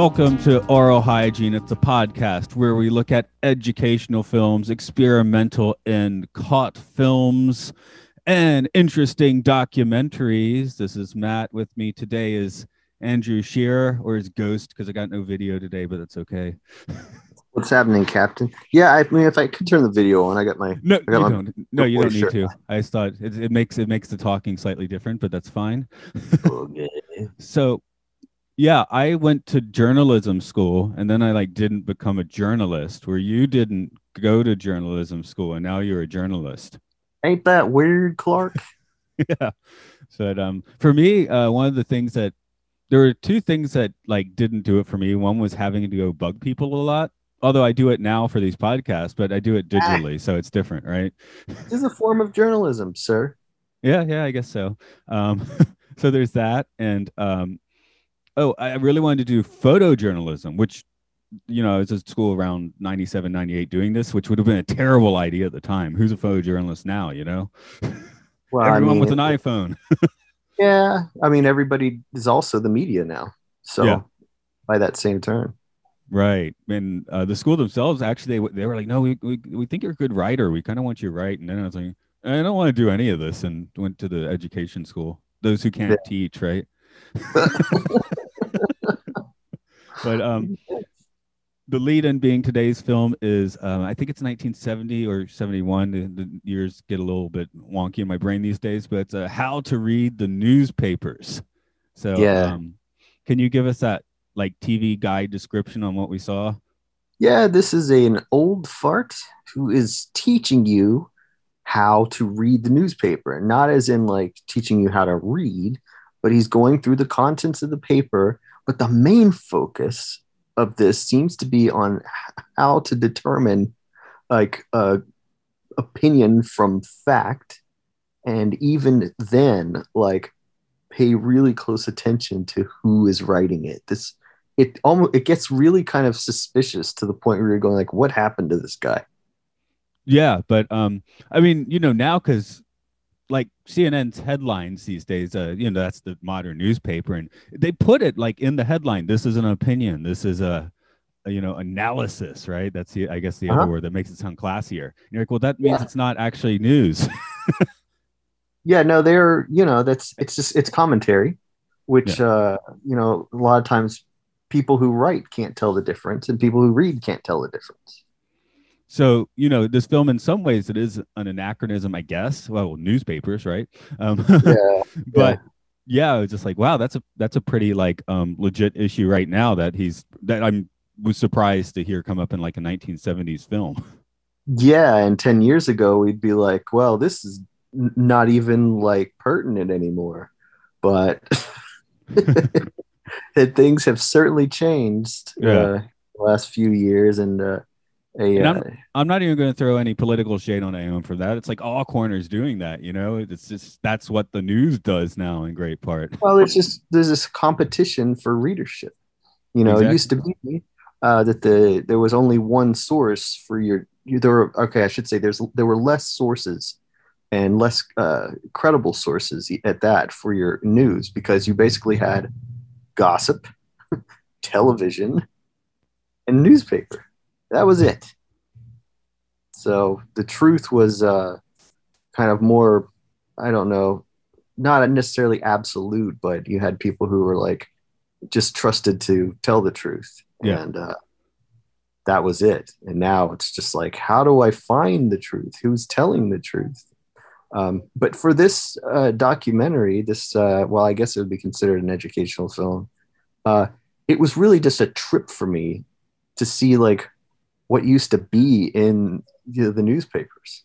Welcome to Oral Hygiene. It's a podcast where we look at educational films, experimental and caught films, and interesting documentaries. This is Matt. With me today is Andrew Shearer, or his ghost, because I got no video today, but that's okay. What's happening, Captain? Yeah, I mean, if I could turn the video on, I got my. No, I you my don't. No, you don't need shirt to. I just thought it, it makes it makes the talking slightly different, but that's fine. Okay. So, yeah, I went to journalism school, and then I like didn't become a journalist. Where you didn't go to journalism school, and now you're a journalist. Ain't that weird, Clark? yeah. So, um, for me, uh, one of the things that there were two things that like didn't do it for me. One was having to go bug people a lot. Although I do it now for these podcasts, but I do it digitally, so it's different, right? This is a form of journalism, sir. Yeah, yeah, I guess so. Um, so there's that, and um, oh, I really wanted to do photojournalism, which you know, I was at school around 97, 98 doing this, which would have been a terrible idea at the time. Who's a photojournalist now? You know, Well, I everyone mean, with an iPhone. yeah, I mean, everybody is also the media now. So, Yeah. by that same term, Right. And uh, the school themselves actually they, they were like, no, we, we we think you're a good writer. We kind of want you to write. And then I was like, I don't want to do any of this, and went to the education school. Those who can't teach, right? but um, the lead in being today's film is um, I think it's 1970 or 71. The, the years get a little bit wonky in my brain these days, but it's uh, how to read the newspapers. So Yeah. um, can you give us that like TV guide description on what we saw? yeah, this is an old fart who is teaching you how to read the newspaper, not as in like teaching you how to read, but he's going through the contents of the paper. But the main focus of this seems to be on how to determine like uh, opinion from fact, and even then, like pay really close attention to who is writing it. This it almost it gets really kind of suspicious to the point where you're going like, what happened to this guy? Yeah, but um, I mean, you know, now because like CNN's headlines these days, uh, you know, that's the modern newspaper, and they put it like in the headline. This is an opinion. This is a, a, you know, analysis, right? That's the, I guess, the Uh-huh. other word that makes it sound classier. And you're like, well, that means Yeah. it's not actually news. Yeah, no, they're you know that's it's just it's commentary, which uh you know a lot of times people who write can't tell the difference, and people who read can't tell the difference. So, you know, this film in some ways it is an anachronism, I guess. Well, newspapers, right? Um, Yeah, but yeah, I was just like, wow, that's a that's a pretty like um legit issue right now that he's that I'm was surprised to hear come up in like a 1970s film. yeah, and ten years ago we'd be like, well, this is n- not even like pertinent anymore, but that things have certainly changed Yeah. uh, the last few years, and uh, a And uh, I'm not even going to throw any political shade on anyone for that. It's like all corners doing that, you know. It's just that's what the news does now in great part. Well, it's just there's this competition for readership. You know, it used to be uh, that the there was only one source for your. You, there were okay, I should say there's there were less sources and less uh, credible sources at that for your news because you basically had gossip, television, and newspaper. That was it. So the truth was uh, kind of more, I don't know, not necessarily absolute, but you had people who were like just trusted to tell the truth. Yeah. And uh, that was it. And now it's just like, how do I find the truth? Who's telling the truth? Um, but for this uh, documentary, this, uh, well, I guess it would be considered an educational film. Uh, it was really just a trip for me to see like what used to be in you know, the newspapers.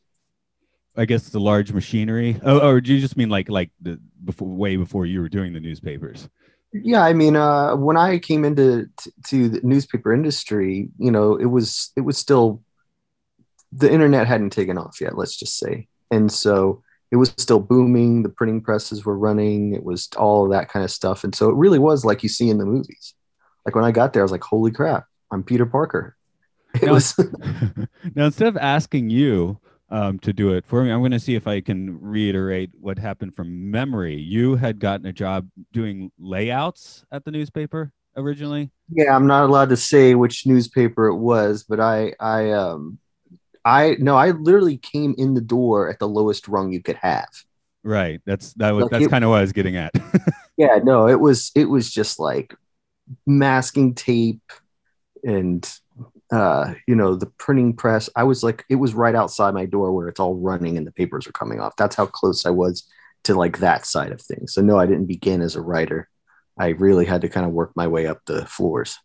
I guess the large machinery. Oh, or do you just mean like like the before way before you were doing the newspapers? Yeah, I mean, uh, when I came into t- to the newspaper industry, you know, it was it was still the internet hadn't taken off yet. Let's just say, and so it was still booming. The printing presses were running. It was all that kind of stuff, and so it really was like you see in the movies. Like when I got there, I was like, "Holy crap! I'm Peter Parker." It now, was now instead of asking you um, to do it for me, I'm going to see if I can reiterate what happened from memory. You had gotten a job doing layouts at the newspaper originally. yeah. I'm not allowed to say which newspaper it was, but I I um I no, I literally came in the door at the lowest rung you could have. Right. That's that was Like that's kind of what I was getting at. Yeah, no, it was it was just like masking tape and uh you know the printing press i was like it was right outside my door where it's all running and the papers are coming off. That's how close i was to like that side of things. So no i didn't begin as a writer. I really had to kind of work my way up the floors.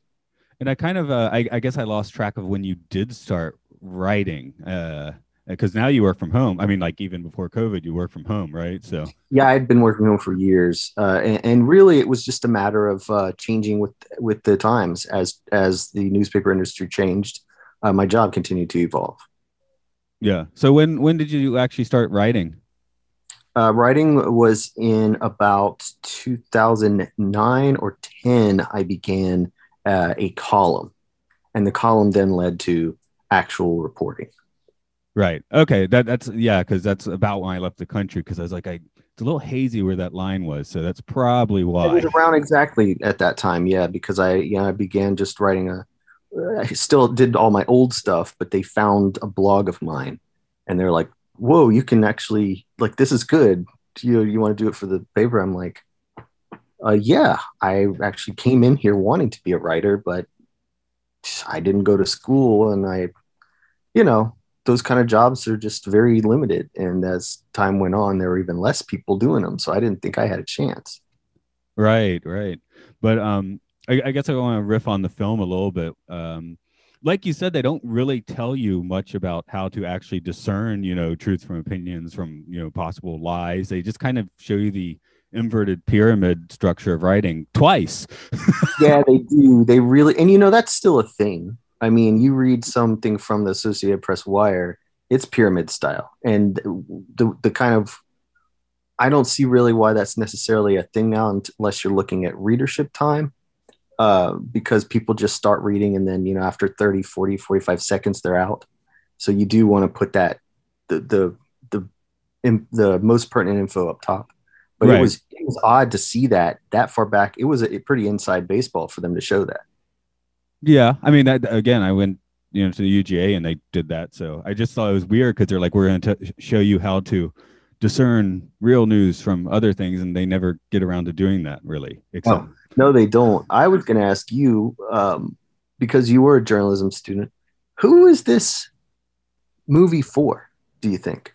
And I kind of uh, I, I guess I lost track of when you did start writing. Uh because now you work from home. I mean, like even before COVID, you work from home, right? So yeah i'd been working home for years uh, and, and really it was just a matter of uh, changing with with the times as as the newspaper industry changed uh, my job continued to evolve yeah. So when when did you actually start writing? Uh, writing was in about 2009 or 10. I began uh, a column, and the column then led to actual reporting. Right. Okay. That that's yeah, because that's about when I left the country. Because I was like, I it's a little hazy where that line was, so that's probably why. It was around exactly at that time, yeah, because I yeah I began just writing a. I still did all my old stuff, but they found a blog of mine, and they're like, "Whoa, you can actually like this is good. Do you you want to do it for the paper?" I'm like, uh, "Yeah, I actually came in here wanting to be a writer, but I didn't go to school, and I, you know." Those kind of jobs are just very limited, and as time went on, there were even less people doing them. So I didn't think I had a chance. Right, right. But um, I, I guess I want to riff on the film a little bit. Um, like you said, they don't really tell you much about how to actually discern, you know, truth from opinions from you know possible lies. They just kind of show you the inverted pyramid structure of writing twice. yeah, they do. They really, and you know, that's still a thing. I mean, you read something from the Associated Press Wire, it's pyramid style. And the, the kind of, I don't see really why that's necessarily a thing now unless you're looking at readership time. Uh, because people just start reading and then, you know, after 30, 40, 45 seconds, they're out. So you do want to put that, the, the, the, in, the most pertinent info up top. But Right. it was, it was odd to see that that far back. It was a, pretty inside baseball for them to show that. Yeah, I mean, that, again, I went you know to the UGA and they did that, so I just thought it was weird because they're like, we're going to show you how to discern real news from other things, and they never get around to doing that really. Except, Oh, no, they don't. I was going to ask you um, because you were a journalism student. Who is this movie for? Do you think?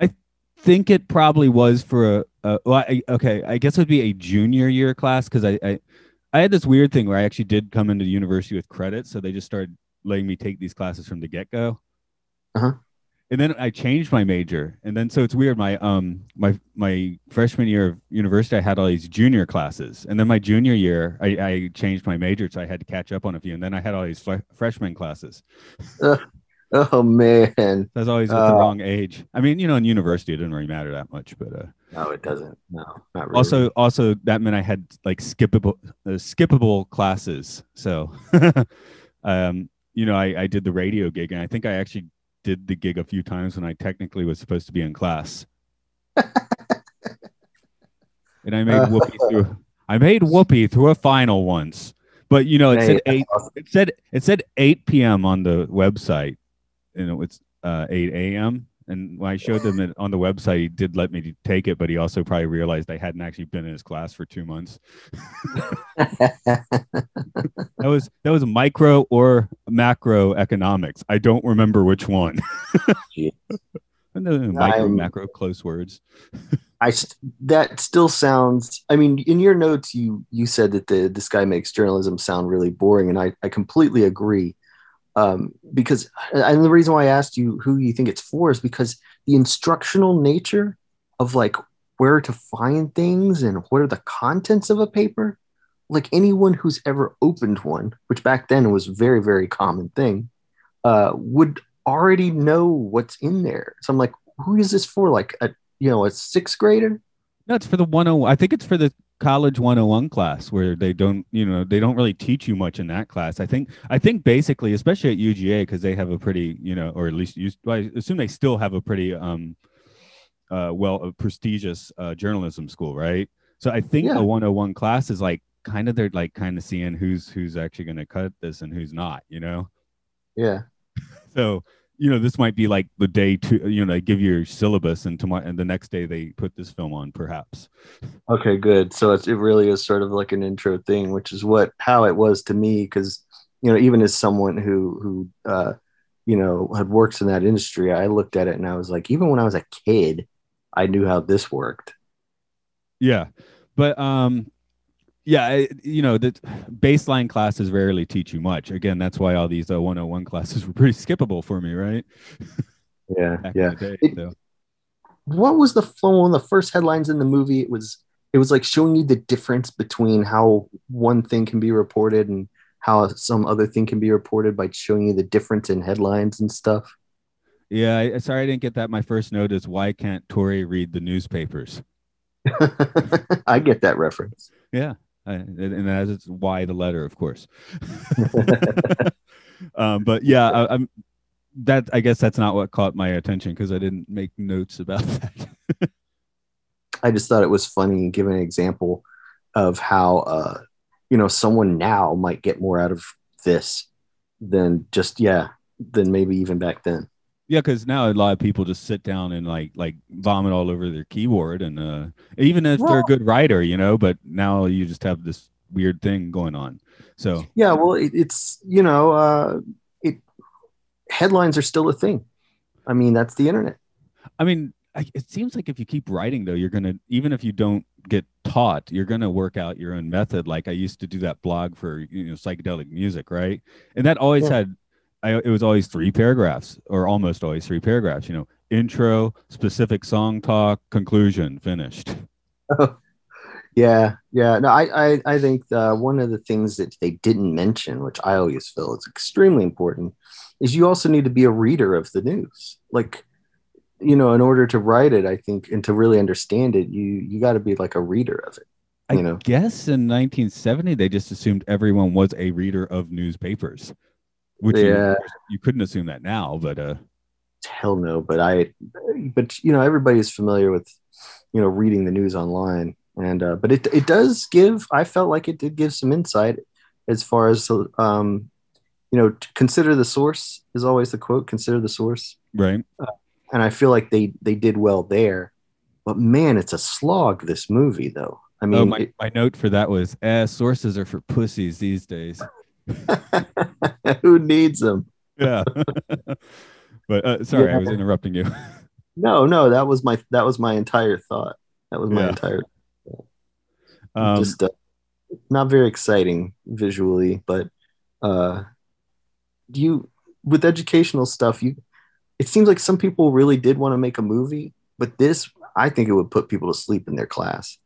I think it probably was for a, a well, I, okay, I guess it would be a junior year class because I, I I had this weird thing where I actually did come into the university with credits, so they just started letting me take these classes from the get go. Uh-huh. And then I changed my major, and then so it's weird. My um my my freshman year of university, I had all these junior classes, and then my junior year, I, I changed my major, so I had to catch up on a few, and then I had all these fre- freshman classes. Oh man, I was always at the Uh. wrong age. I mean, you know, in university, it didn't really matter that much, but uh, no, it doesn't. No, not really. also also that meant i had like skippable uh, skippable classes so um you know I, I did the radio gig and i think i actually did the gig a few times when i technically was supposed to be in class and i made whoopee through i made whoopee through a final once but you know it Hey, said eight awesome. it said it said 8 p.m on the website and it was uh 8 a.m and when I showed them it on the website, he did let me take it, but he also probably realized I hadn't actually been in his class for two months. That was that was micro or macro economics. I don't remember which one. And the micro I'm- macro close words. I that still sounds. I mean, in your notes, you you said that the this guy makes journalism sound really boring, and I I completely agree. Um, because and the reason why I asked you who you think it's for is because the instructional nature of like where to find things and what are the contents of a paper. like anyone who's ever opened one, which back then was very, very common thing, uh, would already know what's in there. So I'm like, who is this for? Like a you know a sixth grader? No, it's for the 101. I think it's for the college 101 class where they don't, you know, they don't really teach you much in that class. I think, I think basically, especially at UGA, because they have a pretty, you know, or at least you, I assume they still have a pretty, um, uh, well, a prestigious uh, journalism school, right? So I think yeah. a 101 class is like kind of they're like kind of seeing who's who's actually going to cut this and who's not, you know? Yeah. so you know, this might be like the day to, you know, they give you your syllabus and tomorrow and the next day they put this film on perhaps. Okay, good. So it's, it really is sort of like an intro thing, which is what, how it was to me. Cause, you know, even as someone who, who, uh, you know, had worked in that industry, I looked at it and I was like, even when I was a kid, I knew how this worked. Yeah. But, um, yeah you know the baseline classes rarely teach you much. Again that's why all these uh, 101 classes were pretty skippable for me right? Yeah yeah. day, it, so. what was the flow of the first headlines in the movie? It was it was like showing you the difference between how one thing can be reported and how some other thing can be reported by showing you the difference in headlines and stuff. Yeah I, sorry i didn't get that. My first note is why can't tori read the newspapers? I get that reference. Yeah and and that's why the letter, of course. um, but yeah, I, am that. I guess that's not what caught my attention because I didn't make notes about that. I just thought it was funny, and give an example of how uh, you know someone now might get more out of this than just yeah than maybe even back then. Yeah, because now a lot of people just sit down and like like vomit all over their keyboard, and uh, even if well, they're a good writer, you know. But now you just have this weird thing going on. So yeah, well, it, it's you know, uh, it headlines are still a thing. I mean, that's the internet. I mean, it seems like if you keep writing though, you're gonna even if you don't get taught, you're gonna work out your own method. Like I used to do that blog for you know psychedelic music, right? And that always yeah. had I, it was always three paragraphs or almost always three paragraphs you know intro specific song talk conclusion finished. Yeah yeah no i i, I think the, one of the things that they didn't mention which i always feel is extremely important is you also need to be a reader of the news. Like you know in order to write it i think and to really understand it you you got to be like a reader of it you I know? guess in 1970 they just assumed everyone was a reader of newspapers which yeah. you, you couldn't assume that now, but uh hell no. But I, but you know, everybody is familiar with, you know, reading the news online, and uh, but it it does give. I felt like it did give some insight as far as um, you know, consider the source is always the quote. Consider the source, right? Uh, and I feel like they they did well there. But man, it's a slog. This movie, though. I oh, mean, oh, my, it, my note for that was, eh, sources are for pussies these days. Who needs them? Yeah. but uh, sorry, yeah. I was interrupting you. no, no, that was my that was my entire thought. That was my yeah. entire. Um, Just uh, not very exciting visually, but uh, you with educational stuff, you it seems like some people really did want to make a movie, but this I think it would put people to sleep in their class.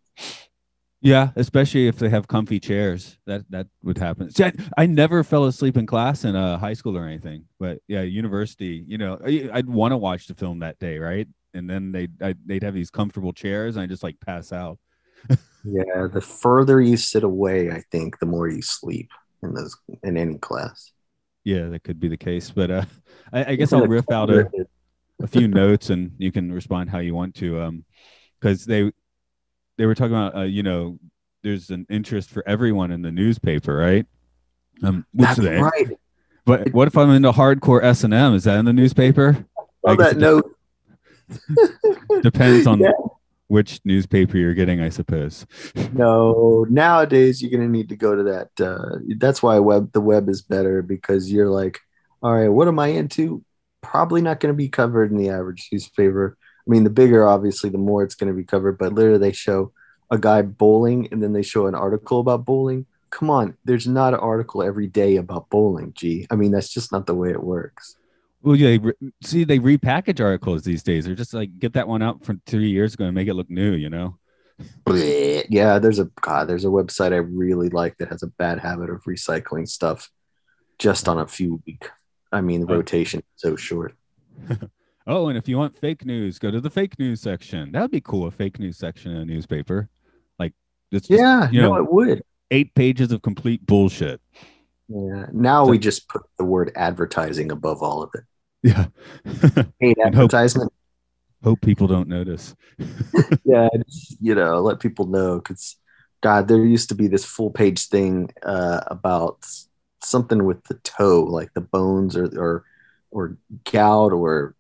Yeah, especially if they have comfy chairs. That that would happen. See, I, I, never fell asleep in class in a high school or anything, but yeah, university. You know, I, would want to watch the film that day, right? And then they they'd have these comfortable chairs, and I just like pass out. yeah, the further you sit away, I think, the more you sleep in those in any class. Yeah, that could be the case, but uh, I, I guess I'll riff out a, a few notes, and you can respond how you want to. Um, because they they were talking about uh, you know there's an interest for everyone in the newspaper, right? Um, That's right. But what if I'm into hardcore S and M? Is that in the newspaper? On that note, depends on yeah. which newspaper you're getting, I suppose. no, nowadays you're gonna need to go to that. Uh, that's why web the web is better because you're like, all right, what am I into? Probably not going to be covered in the average newspaper. I mean, the bigger, obviously, the more it's going to be covered. But literally, they show a guy bowling, and then they show an article about bowling. Come on, there's not an article every day about bowling. Gee, I mean, that's just not the way it works. Well, yeah, see, they repackage articles these days. They're just like get that one out from three years ago and make it look new. You know. yeah, there's a God, there's a website I really like that has a bad habit of recycling stuff just on a few week. I mean, the rotation is so short. oh, and if you want fake news, go to the fake news section. That would be cool. A fake news section in a newspaper, like it's just, yeah, you know, no, it would. Eight pages of complete bullshit. Yeah. Now so, we just put the word advertising above all of it. Yeah. Paid advertisement hope people don't notice. yeah, you know, let people know because God, there used to be this full page thing uh, about something with the toe, like the bones or or or gout or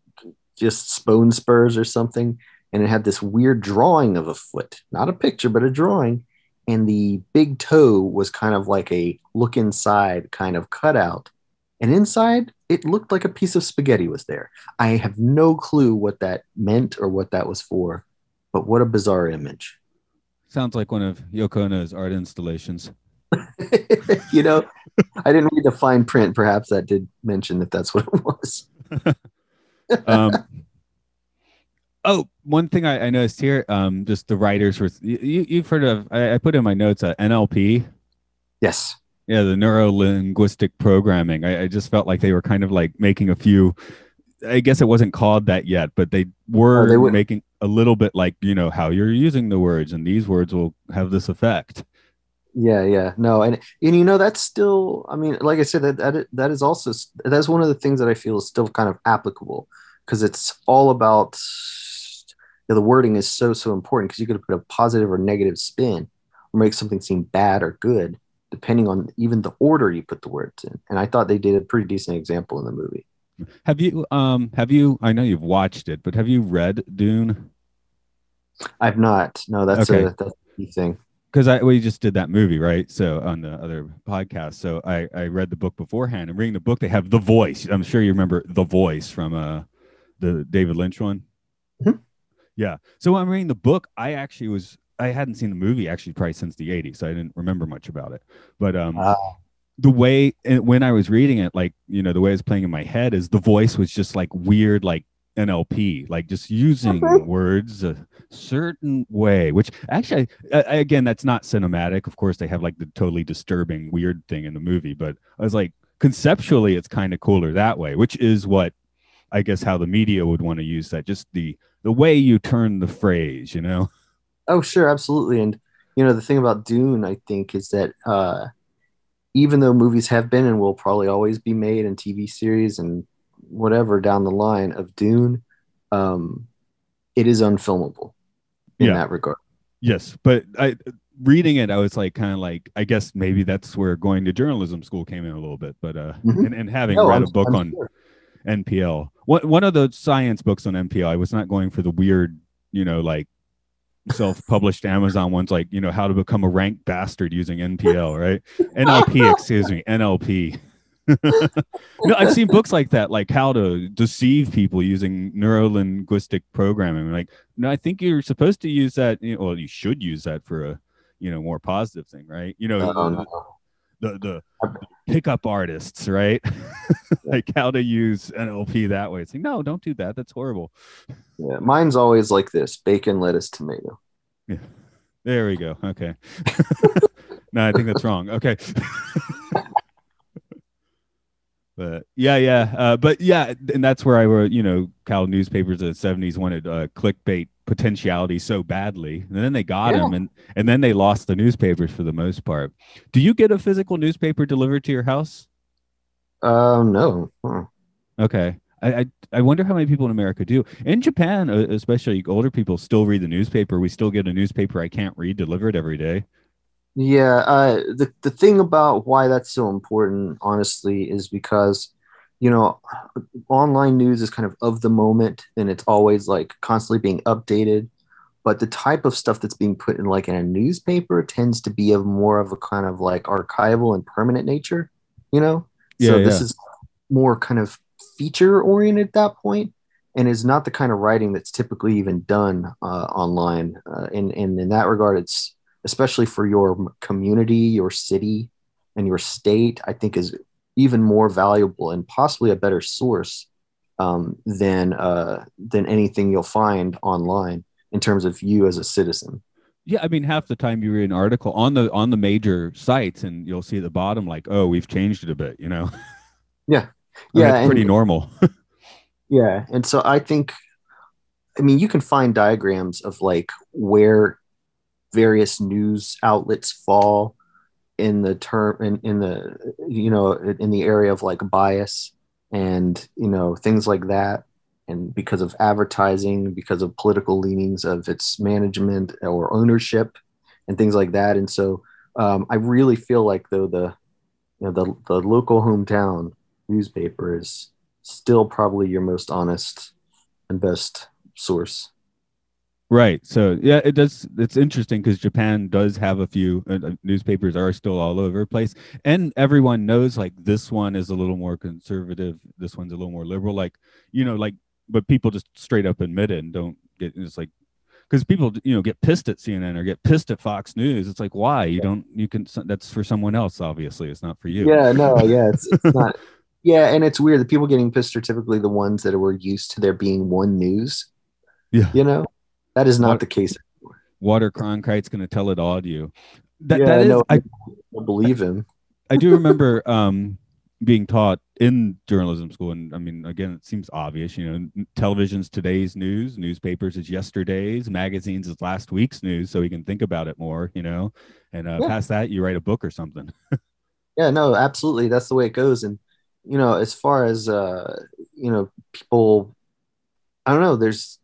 just bone spurs or something, and it had this weird drawing of a foot, not a picture, but a drawing. And the big toe was kind of like a look inside kind of cutout and inside it looked like a piece of spaghetti was there. I have no clue what that meant or what that was for, but what a bizarre image. Sounds like one of Yoko Ono's art installations. you know, I didn't read the fine print. Perhaps that did mention that that's what it was. um, oh, one thing I, I noticed here, um, just the writers were, you, you've heard of, I, I put in my notes, uh, NLP. Yes. Yeah the neuro linguistic programming. I, I, just felt like they were kind of like making a few i guess it wasn't called that yet but they were oh, they making a little bit like you know how you're using the words and these words will have this effect yeah yeah no and and you know that's still i mean like i said that that, that is also that's one of the things that i feel is still kind of applicable because it's all about you know, the wording is so so important because you could put a positive or negative spin or make something seem bad or good depending on even the order you put the words in. And I thought they did a pretty decent example in the movie. Have you um have you I know you've watched it, but have you read Dune? I've not. No, that's okay. a that's a key thing. Because I we just did that movie, right? So on the other podcast. So I I read the book beforehand and reading the book they have the voice. I'm sure you remember the voice from uh the David Lynch one. Mm-hmm. Yeah. So I'm reading the book, I actually was I hadn't seen the movie actually probably since the 80s, so I didn't remember much about it. But um, the way when I was reading it, like you know, the way it's playing in my head is the voice was just like weird, like NLP, like just using words a certain way. Which actually, I, again, that's not cinematic. Of course, they have like the totally disturbing, weird thing in the movie, but I was like, conceptually, it's kind of cooler that way, which is what I guess how the media would want to use that. Just the the way you turn the phrase, you know. Oh, sure, absolutely. And you know, the thing about Dune, I think, is that uh, even though movies have been and will probably always be made and TV series and whatever down the line of Dune, um, it is unfilmable in yeah. that regard. Yes, but I reading it, I was like, kind of like, I guess maybe that's where going to journalism school came in a little bit. But uh, mm-hmm. and, and having no, read I'm, a book I'm on sure. NPL, one one of the science books on NPL, I was not going for the weird, you know, like self-published Amazon ones like you know how to become a rank bastard using NPL, right? NLP, excuse me, NLP. No, I've seen books like that, like how to deceive people using neuro-linguistic programming. Like, no, I think you're supposed to use that. You know, well, you should use that for a, you know, more positive thing, right? You know, uh, the, the the pickup artists, right? like how to use NLP that way. It's like, no, don't do that. That's horrible. Yeah, mine's always like this: bacon, lettuce, tomato. Yeah, there we go. Okay. no, I think that's wrong. Okay. but yeah, yeah, uh, but yeah, and that's where I were. You know, Cal newspapers in the '70s wanted uh, clickbait potentiality so badly, and then they got yeah. him, and and then they lost the newspapers for the most part. Do you get a physical newspaper delivered to your house? Uh, no. Huh. Okay. I, I, I wonder how many people in America do. In Japan, uh, especially older people, still read the newspaper. We still get a newspaper I can't read delivered every day. Yeah, uh, the the thing about why that's so important, honestly, is because you know online news is kind of of the moment, and it's always like constantly being updated. But the type of stuff that's being put in like in a newspaper tends to be of more of a kind of like archival and permanent nature. You know, yeah, so this yeah. is more kind of feature oriented at that point and is not the kind of writing that's typically even done uh, online. Uh, and, and in that regard, it's especially for your community, your city, and your state, I think is even more valuable and possibly a better source um, than uh, than anything you'll find online in terms of you as a citizen. Yeah, I mean, half the time you read an article on the on the major sites, and you'll see at the bottom like, "Oh, we've changed it a bit," you know. Yeah, yeah, and- pretty normal. Yeah, and so I think, I mean, you can find diagrams of like where various news outlets fall in the term in, in the you know in the area of like bias and you know things like that. And because of advertising because of political leanings of its management or ownership and things like that. And so um, i really feel like though the you know the, the local hometown newspaper is still probably your most honest and best source Right. So yeah, it does. It's interesting because Japan does have a few uh, uh, newspapers are still all over the place, and everyone knows like this one is a little more conservative, this one's a little more liberal. Like you know, like but people just straight up admit it and don't get. It's like because people you know get pissed at CNN or get pissed at Fox News. It's like why you don't you can that's for someone else. Obviously, it's not for you. Yeah, no, yeah, it's, it's not. Yeah, and it's weird. The people getting pissed are typically the ones that were used to there being one news. Yeah. You know, that is not the case. Walter Cronkite's going to tell it all to you. That yeah, that is no, I I believe him. I do remember um, being taught in journalism school, and I mean, again, it seems obvious. You know, television's today's news, newspapers is yesterday's, magazines is last week's news, so we can think about it more. You know, and uh, Yeah. past that, you write a book or something. Yeah, no, absolutely. That's the way it goes. And you know, as far as uh, you know, people, I don't know. There's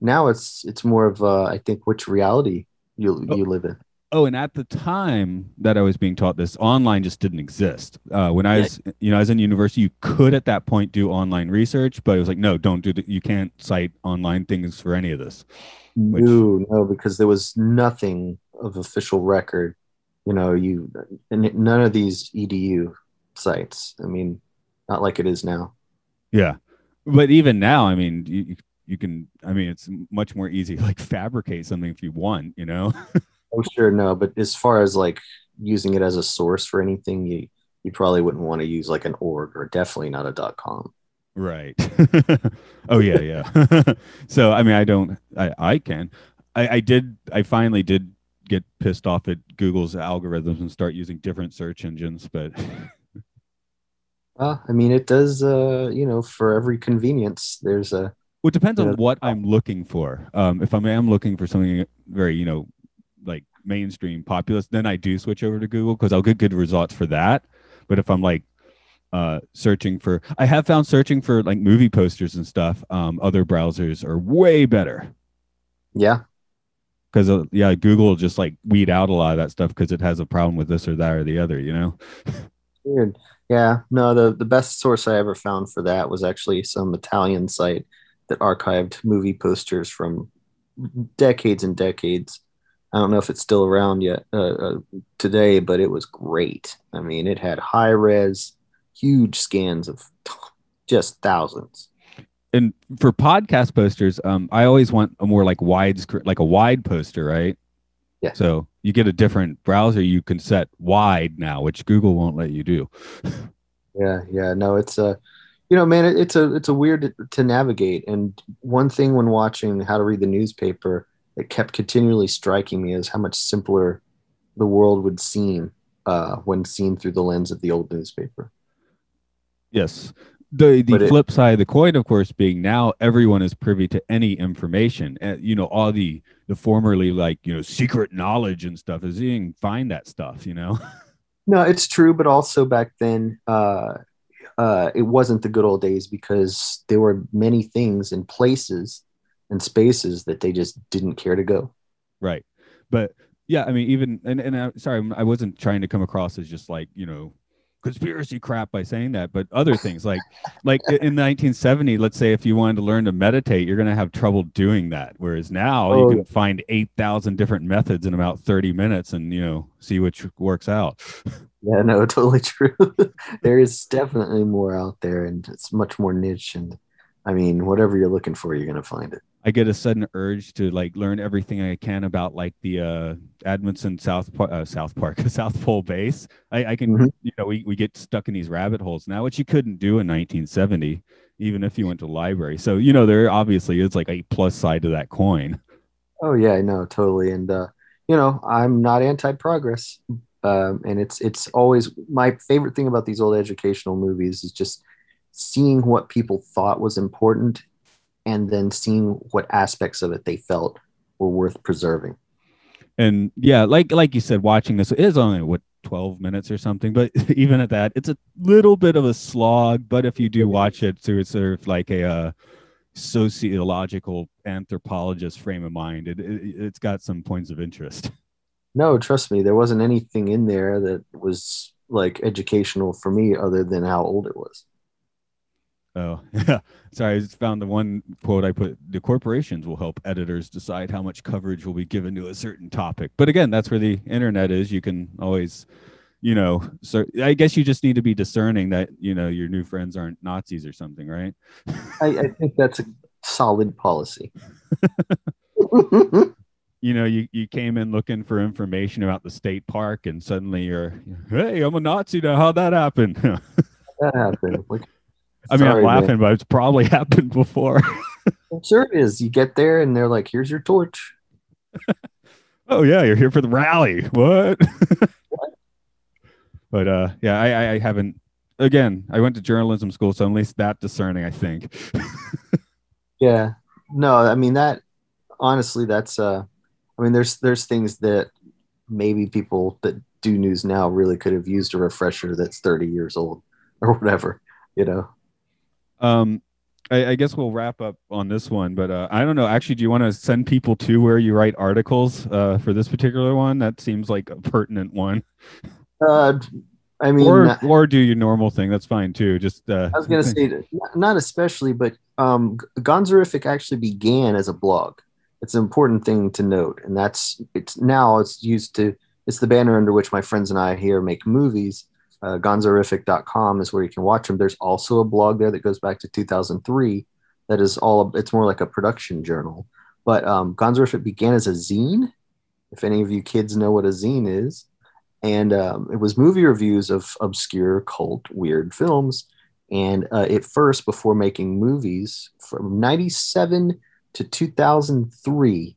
now it's it's more of uh, I think which reality you Oh. you live in. Oh, and at the time that I was being taught this, online just didn't exist. Uh, when I was, you know, I was in university, you could at that point do online research, but it was like, no, don't do that. You can't cite online things for any of this. Which- No, no, because there was nothing of official record. You know, you and none of these edu sites. I mean, not like it is now. Yeah, but even now, I mean, you you can. I mean, it's much more easy like fabricate something if you want. You know. Oh, sure, no, but as far as like using it as a source for anything, you you probably wouldn't want to use like an org or definitely not a dot com. Right. oh yeah, yeah. so I mean, I don't. I I can. I I did. I finally did get pissed off at Google's algorithms and start using different search engines, but Uh, I mean, it does. Uh, you know, for every convenience, there's a Well, it depends on what I'm looking for. Um, if I am looking for something very, you know, like mainstream populist, then I do switch over to Google because I'll get good results for that. But if I'm like uh, searching for, I have found searching for like movie posters and stuff. Um, other browsers are way better yeah, because uh, yeah, Google just like weed out a lot of that stuff because it has a problem with this or that or the other. You know? weird. Yeah, no, the the best source I ever found for that was actually some Italian site that archived movie posters from decades and decades. I don't know if it's still around yet uh, uh, today, but it was great. I mean, it had high res, huge scans of just thousands. And for podcast posters, um, I always want a more like wide, like a wide poster, right? Yeah. So you get a different browser you can set wide now, which Google won't let you do. Yeah, yeah, no, it's a, you know, man, it's a it's a weird to navigate. And one thing when watching how to read the newspaper, it kept continually striking me is how much simpler the world would seem uh, when seen through the lens of the old newspaper. Yes. The the But it- flip side of the coin, of course, being now everyone is privy to any information. Uh, you know, all the the formerly like you know secret knowledge and stuff is you can find that stuff. You know. No, it's true, but also back then, uh, uh, it wasn't the good old days because there were many things and places and spaces that they just didn't care to go. Right. But yeah, I mean, even and and I, sorry, I wasn't trying to come across as just like you know conspiracy crap by saying that, but other things like like in 1970, let's say if you wanted to learn to meditate, you're going to have trouble doing that. Whereas now Oh, you can find 8,000 different methods in about 30 minutes and you know see which works out. Yeah, no, totally true. there is definitely more out there, and it's much more niche. And I mean, whatever you're looking for, you're gonna find it. I get a sudden urge to like learn everything I can about like the uh Edmondson South Par- uh, South Park South Pole base. I, I can Mhm. you know we, we get stuck in these rabbit holes now, which you couldn't do in 1970, even if you went to the library. So you know there obviously is like a plus side to that coin. Oh yeah, I know totally. And uh, you know, I'm not anti-progress, um, and it's it's always my favorite thing about these old educational movies is just seeing what people thought was important, and then seeing what aspects of it they felt were worth preserving. And yeah, like like you said, watching this is only what 12 minutes or something but even at that it's a little bit of a slog but if you do watch it through sort of like a uh, sociological anthropologist frame of mind it, it, it's got some points of interest no trust me there wasn't anything in there that was like educational for me other than how old it was Oh. Sorry, I just found the one quote I put the corporations will help editors decide how much coverage will be given to a certain topic. But again, that's where the internet is. You can always, you know, so I guess you just need to be discerning that, you know, your new friends aren't Nazis or something, right? I, I think that's a solid policy. you know, you, you came in looking for information about the state park and suddenly you're, hey, I'm a Nazi now. How'd that happen? that happened. I mean, Sorry, I'm laughing, man. but it's probably happened before. sure it is. You get there and they're like, here's your torch. oh, yeah, you're here for the rally. What? what? But uh, yeah, I, I haven't. Again, I went to journalism school, so at least that discerning, I think. yeah. No, I mean, that honestly, that's, uh, I mean, there's, there's things that maybe people that do news now really could have used a refresher that's 30 years old or whatever, you know? Um, I, I, guess we'll wrap up on this one, but uh, I don't know. Actually, do you want to send people to where you write articles uh, for this particular one? That seems like a pertinent one. Uh, I mean, or or do your normal thing. That's fine too. Just uh, I was gonna say, not especially, but um, Gonzorific actually began as a blog. It's an important thing to note, and that's it's now it's used to it's the banner under which my friends and I here make movies uh, gonzorific.com is where you can watch them. There's also a blog there that goes back to 2003 that is all, it's more like a production journal. But um, Gonzorific began as a zine, if any of you kids know what a zine is. And um, it was movie reviews of obscure, cult, weird films. And uh, at first, before making movies from 97 to 2003,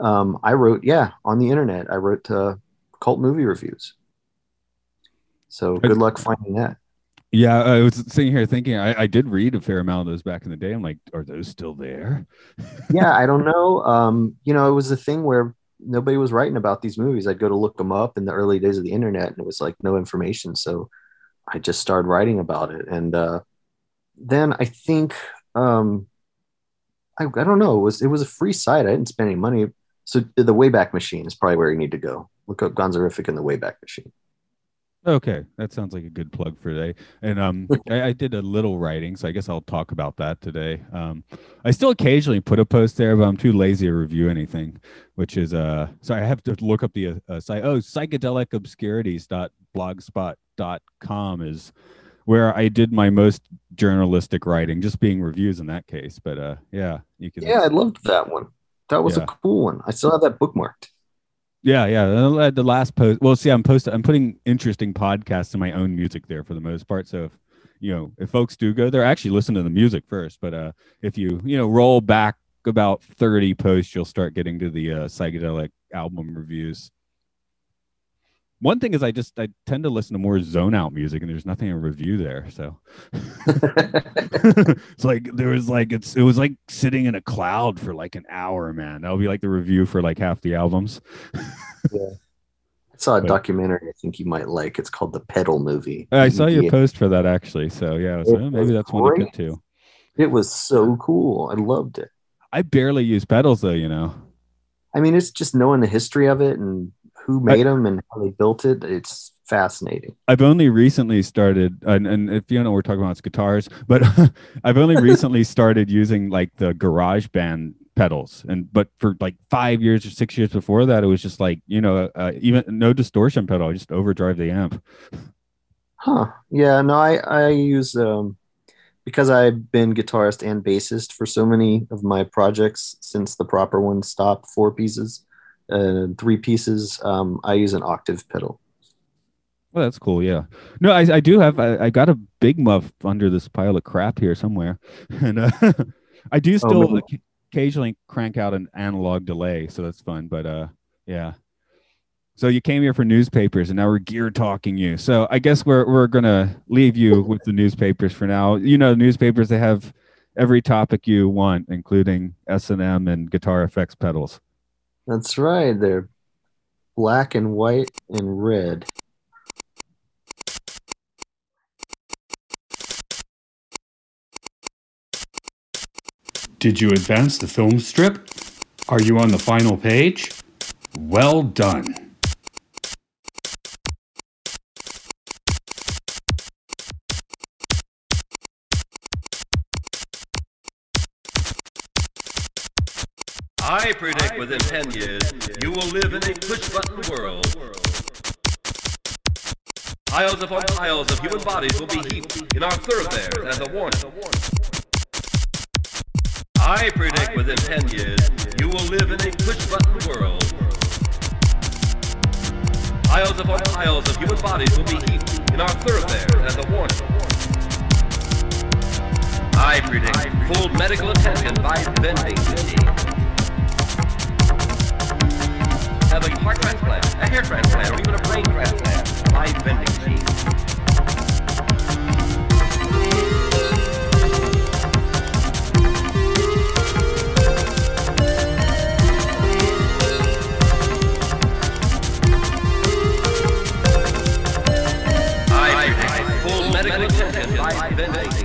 um, I wrote, yeah, on the internet, I wrote uh, cult movie reviews. So good luck finding that. Yeah, I was sitting here thinking I, I did read a fair amount of those back in the day. I'm like, are those still there? yeah, I don't know. Um, you know, it was a thing where nobody was writing about these movies. I'd go to look them up in the early days of the internet, and it was like no information. So I just started writing about it, and uh, then I think um, I, I don't know. It was it was a free site. I didn't spend any money. So the Wayback Machine is probably where you need to go. Look up Gonzorific and the Wayback Machine. Okay, that sounds like a good plug for today. And um, I, I, did a little writing, so I guess I'll talk about that today. Um, I still occasionally put a post there, but I'm too lazy to review anything. Which is uh, so I have to look up the uh, uh site. Oh, psychedelicobscurities.blogspot.com is where I did my most journalistic writing, just being reviews in that case. But uh, yeah, you can. Yeah, I loved that one. That was yeah. a cool one. I still have that bookmarked. Yeah, yeah. The last post. Well, see, I'm posting. I'm putting interesting podcasts in my own music there for the most part. So, if you know, if folks do go there, actually listen to the music first. But uh, if you you know roll back about 30 posts, you'll start getting to the uh, psychedelic album reviews one thing is I just I tend to listen to more zone out music and there's nothing to review there. So it's like there was like it's it was like sitting in a cloud for like an hour, man. That'll be like the review for like half the albums. yeah. I saw a but, documentary I think you might like. It's called The Pedal Movie. I saw your post for that actually. So yeah, so oh, maybe that's great. one to get to. It was so cool. I loved it. I barely use pedals though, you know. I mean, it's just knowing the history of it and who made I, them and how they built it. It's fascinating. I've only recently started, and, and if you don't know, we're talking about it's guitars, but I've only recently started using like the GarageBand pedals, and but for like five years or six years before that, it was just like you know, uh, even no distortion pedal, I just overdrive the amp. Huh? Yeah. No, I I use um because I've been guitarist and bassist for so many of my projects since the proper one stopped four pieces uh, three pieces, um, I use an octave pedal. Well, that's cool. Yeah. No, I, I do have, I, I got a big muff under this pile of crap here somewhere. And uh, I do oh, still oh, occasionally crank out an analog delay. So that's fun. But uh, yeah. So you came here for newspapers, and now we're gear talking you. So I guess we're we're gonna leave you with the newspapers for now. You know, newspapers they have every topic you want, including S and M and guitar effects pedals. That's right. They're black and white and red. Did you advance the film strip? Are you on the final page? Well done. Within 10 years, you will live in a push-button world. Piles upon piles of human bodies will be heaped in our thoroughfares as a warning. I predict within 10 years, you will live in a push-button world. Piles upon piles of human bodies will be heaped in our thoroughfares as a warning. I predict full medical attention by vending machines have a heart transplant, a hair transplant, or even a brain transplant by vending machine. I full medical attention by vending